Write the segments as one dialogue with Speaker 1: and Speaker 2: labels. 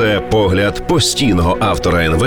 Speaker 1: Це погляд постійного автора НВ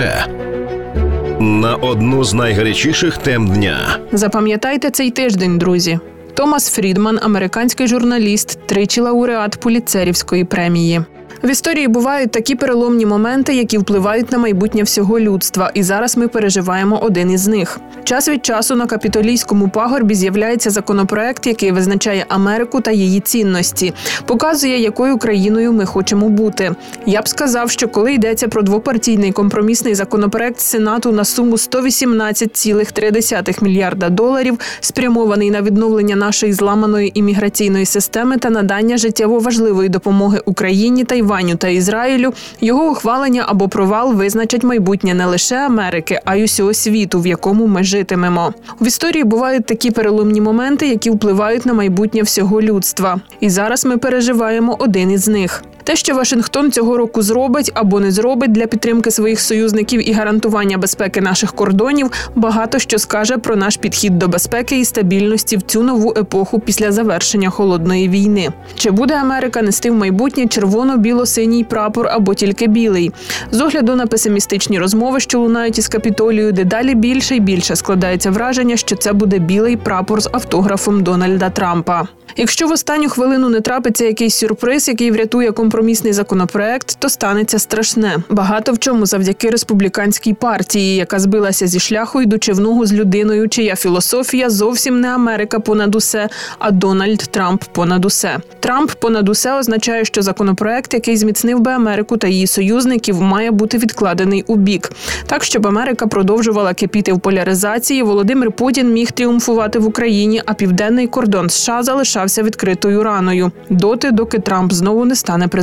Speaker 1: на одну з найгарячіших тем дня.
Speaker 2: Запам'ятайте цей тиждень, друзі. Томас Фрідман, американський журналіст, тричі лауреат Пуліцерівської премії. В історії бувають такі переломні моменти, які впливають на майбутнє всього людства, і зараз ми переживаємо один із них. Час від часу на капітолійському пагорбі з'являється законопроект, який визначає Америку та її цінності, показує, якою країною ми хочемо бути. Я б сказав, що коли йдеться про двопартійний компромісний законопроект Сенату на суму 118,3 мільярда доларів, спрямований на відновлення нашої зламаної імміграційної системи та надання життєво важливої допомоги Україні та Тайваню та Ізраїлю, його ухвалення або провал визначать майбутнє не лише Америки, а й усього світу, в якому ми житимемо. В історії бувають такі переломні моменти, які впливають на майбутнє всього людства. І зараз ми переживаємо один із них. Те, що Вашингтон цього року зробить або не зробить для підтримки своїх союзників і гарантування безпеки наших кордонів, багато що скаже про наш підхід до безпеки і стабільності в цю нову епоху після завершення холодної війни. Чи буде Америка нести в майбутнє червоно-біло-синій прапор або тільки білий? З огляду на песимістичні розмови, що лунають із капітолію, дедалі більше і більше складається враження, що це буде білий прапор з автографом Дональда Трампа. Якщо в останню хвилину не трапиться якийсь сюрприз, який врятує компромісний законопроект, то станеться страшне. Багато в чому завдяки республіканській партії, яка збилася зі шляху, йдучи в ногу з людиною, чия філософія зовсім не Америка понад усе, а Дональд Трамп понад усе. Трамп понад усе означає, що законопроект, який зміцнив би Америку та її союзників, має бути відкладений у бік. Так, щоб Америка продовжувала кипіти в поляризації, Володимир Путін міг тріумфувати в Україні, а південний кордон США залишав залишався відкритою раною доти, доки Трамп знову не стане президентом.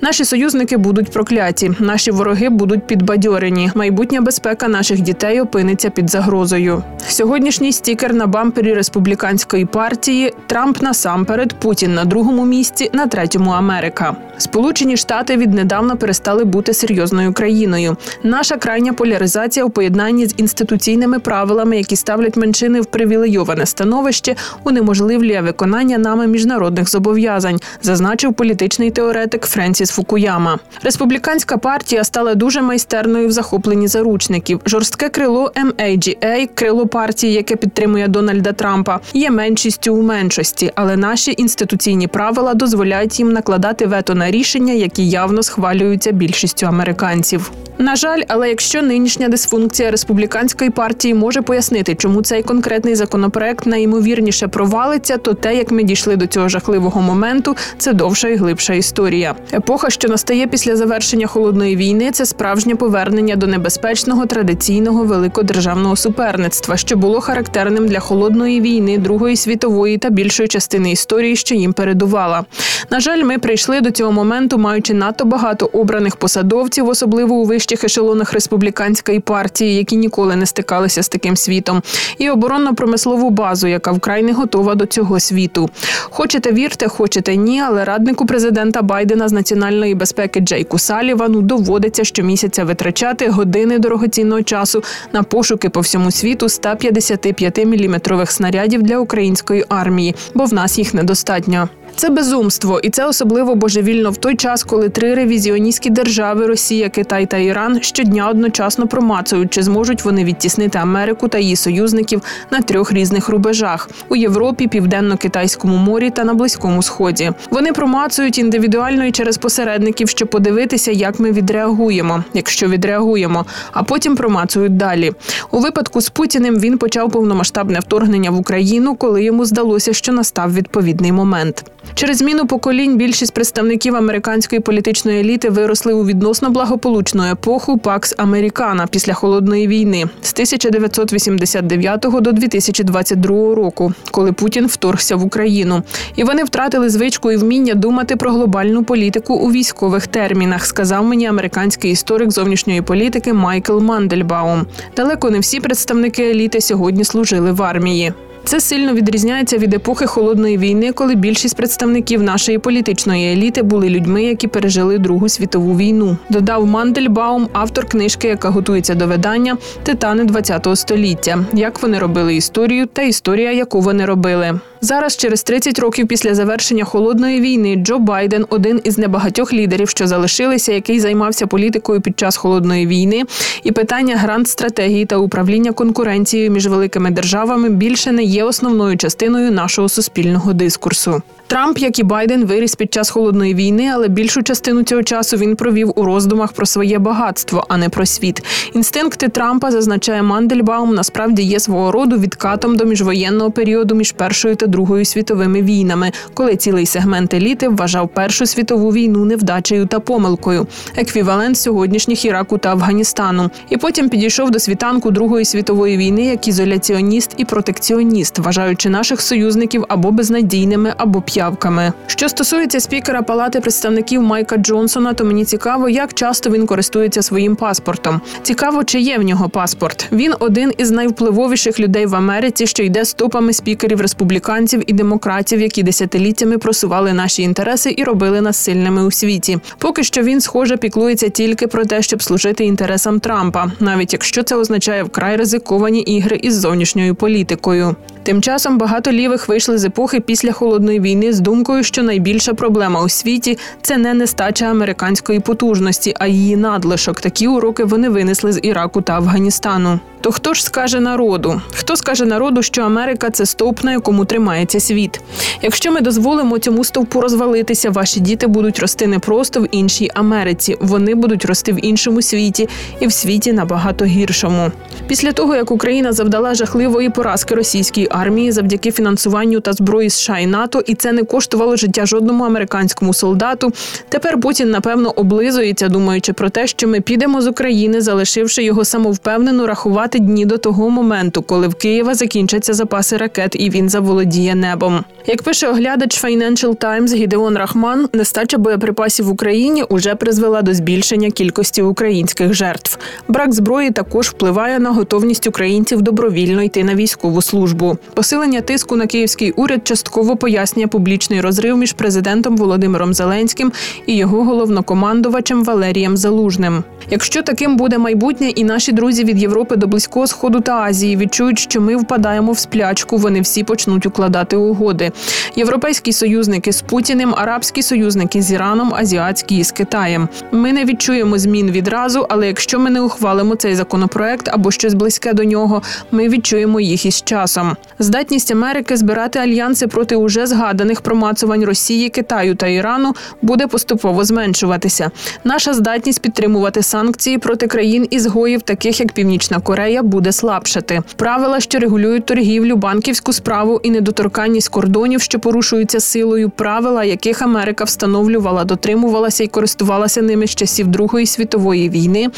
Speaker 2: Наші союзники будуть прокляті, наші вороги будуть підбадьорені. Майбутня безпека наших дітей опиниться під загрозою. Сьогоднішній стікер на бампері республіканської партії Трамп насамперед, Путін на другому місці, на третьому Америка. Сполучені Штати віднедавна перестали бути серйозною країною. Наша крайня поляризація у поєднанні з інституційними правилами, які ставлять меншини в привілейоване становище, унеможливлює виконання нами міжнародних зобов'язань, зазначив політичний теоретик Френсіс Фукуяма. Республіканська партія стала дуже майстерною в захопленні заручників. Жорстке крило MAGA, крило партії, яке підтримує Дональда Трампа, є меншістю у меншості, але наші інституційні правила дозволяють їм накладати вето на рішення, які явно схвалюються більшістю американців. На жаль, але якщо нинішня дисфункція республіканської партії може пояснити, чому цей конкретний законопроект найімовірніше провалиться, то те, як ми дійшли до цього жахливого моменту, це довша і глибша історія. Епоха, що настає після завершення холодної війни, це справжнє повернення до небезпечного традиційного великодержавного суперництва, що було характерним для холодної війни, Другої світової та більшої частини історії, що їм передувала. На жаль, ми прийшли до цього моменту, маючи надто багато обраних посадовців, особливо у вищих ешелонах республіканської партії, які ніколи не стикалися з таким світом, і оборонно-промислову базу, яка вкрай не готова до цього світу. Хочете вірте, хочете ні, але раднику президента Байдена з національної безпеки Джейку Салівану доводиться щомісяця витрачати години дорогоцінного часу на пошуки по всьому світу 155-мм снарядів для української армії, бо в нас їх недостатньо. Це безумство, і це особливо божевільно в той час, коли три ревізіоністські держави Росія, Китай та Іран щодня одночасно промацують, чи зможуть вони відтіснити Америку та її союзників на трьох різних рубежах у Європі, Південно-Китайському морі та на Близькому Сході. Вони промацують індивідуально і через посередників, щоб подивитися, як ми відреагуємо, якщо відреагуємо, а потім промацують далі. У випадку з Путіним він почав повномасштабне вторгнення в Україну, коли йому здалося, що настав відповідний момент. Через зміну поколінь більшість представників американської політичної еліти виросли у відносно благополучну епоху Пакс Американа після холодної війни з 1989 до 2022 року, коли Путін вторгся в Україну, і вони втратили звичку і вміння думати про глобальну політику у військових термінах. Сказав мені американський історик зовнішньої політики Майкл Мандельбаум. Далеко не всі представники еліти сьогодні служили в армії. Це сильно відрізняється від епохи холодної війни, коли більшість представників нашої політичної еліти були людьми, які пережили Другу світову війну. Додав Мандельбаум, автор книжки, яка готується до видання Титани ХХ століття. Як вони робили історію та історія, яку вони робили. Зараз, через 30 років після завершення холодної війни, Джо Байден один із небагатьох лідерів, що залишилися, який займався політикою під час холодної війни, і питання грант стратегії та управління конкуренцією між великими державами більше не є основною частиною нашого суспільного дискурсу. Трамп, як і Байден, виріс під час холодної війни, але більшу частину цього часу він провів у роздумах про своє багатство, а не про світ. Інстинкти Трампа зазначає Мандельбаум, насправді є свого роду відкатом до міжвоєнного періоду між першою та другою світовими війнами, коли цілий сегмент еліти вважав Першу світову війну невдачею та помилкою, еквівалент сьогоднішніх Іраку та Афганістану. І потім підійшов до світанку Другої світової війни як ізоляціоніст і протекціоніст, вважаючи наших союзників або безнадійними, або п'явками. Що стосується спікера Палати представників Майка Джонсона, то мені цікаво, як часто він користується своїм паспортом. Цікаво, чи є в нього паспорт. Він один із найвпливовіших людей в Америці, що йде стопами спікерів республіканців і демократів, які десятиліттями просували наші інтереси і робили нас сильними у світі. Поки що він, схоже, піклується тільки про те, щоб служити інтересам Трампа, навіть якщо це означає вкрай ризиковані ігри із зовнішньою політикою. Тим часом багато лівих вийшли з епохи після холодної війни з думкою, що найбільша проблема у світі це не нестача американської потужності, а її надлишок. Такі уроки вони винесли з Іраку та Афганістану. То хто ж скаже народу? Хто скаже народу, що Америка це стовп, на якому тримається світ? Якщо ми дозволимо цьому стовпу розвалитися, ваші діти будуть рости не просто в іншій Америці, вони будуть рости в іншому світі і в світі набагато гіршому. Після того як Україна завдала жахливої поразки російській армії завдяки фінансуванню та зброї США і НАТО, і це не коштувало життя жодному американському солдату. Тепер Путін напевно облизується, думаючи про те, що ми підемо з України, залишивши його самовпевнено рахувати дні до того моменту, коли в Києва закінчаться запаси ракет і він заволодіє небом. Як пише оглядач Financial Times Гідеон Рахман, нестача боєприпасів в Україні уже призвела до збільшення кількості українських жертв. Брак зброї також впливає на готовність українців добровільно йти на військову службу. Посилення тиску на київський уряд частково пояснює публічний розрив між президентом Володимиром Зеленським і його головнокомандувачем Валерієм Залужним. Якщо таким буде майбутнє, і наші друзі від Європи до близького сходу та Азії відчують, що ми впадаємо в сплячку, вони всі почнуть укладати угоди. Європейські союзники з Путіним, арабські союзники з Іраном, азіатські з Китаєм. Ми не відчуємо змін відразу, але якщо ми не ухвалимо цей законопроект або щось близьке до нього, ми відчуємо їх із часом. Здатність Америки збирати альянси проти уже згаданих промацувань Росії, Китаю та Ірану буде поступово зменшуватися. Наша здатність підтримувати санкції проти країн ізгоїв, таких як Північна Корея, буде слабшати. Правила, що регулюють торгівлю, банківську справу і недоторканність кордонів, що порушуються силою, правила, яких Америка встановлювала, дотримувалася і користувалася ними з часів Другої світової війни,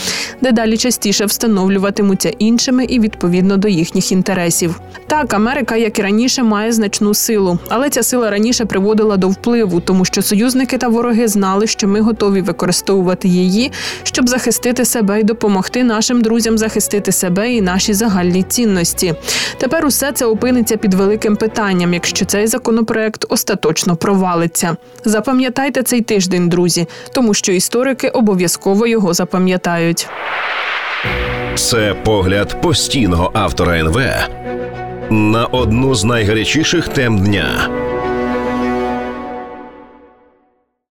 Speaker 2: дедалі частіше встановлюватимуться іншими і відповідно до їхніх інтересів. Так, Америка, як і раніше, має значну силу, але ця сила раніше приводила до впливу, тому що союзники та вороги знали, що ми готові використовувати її, щоб захистити себе і допомогти нашим друзям захистити себе і наші загальні цінності. Тепер усе це опиниться під великим питанням, якщо цей законопроект остаточно провалиться. Запам'ятайте цей тиждень, друзі, тому що історики обов'язково його запам'ятають.
Speaker 1: Це погляд постійного автора НВ на одну з найгарячіших тем дня.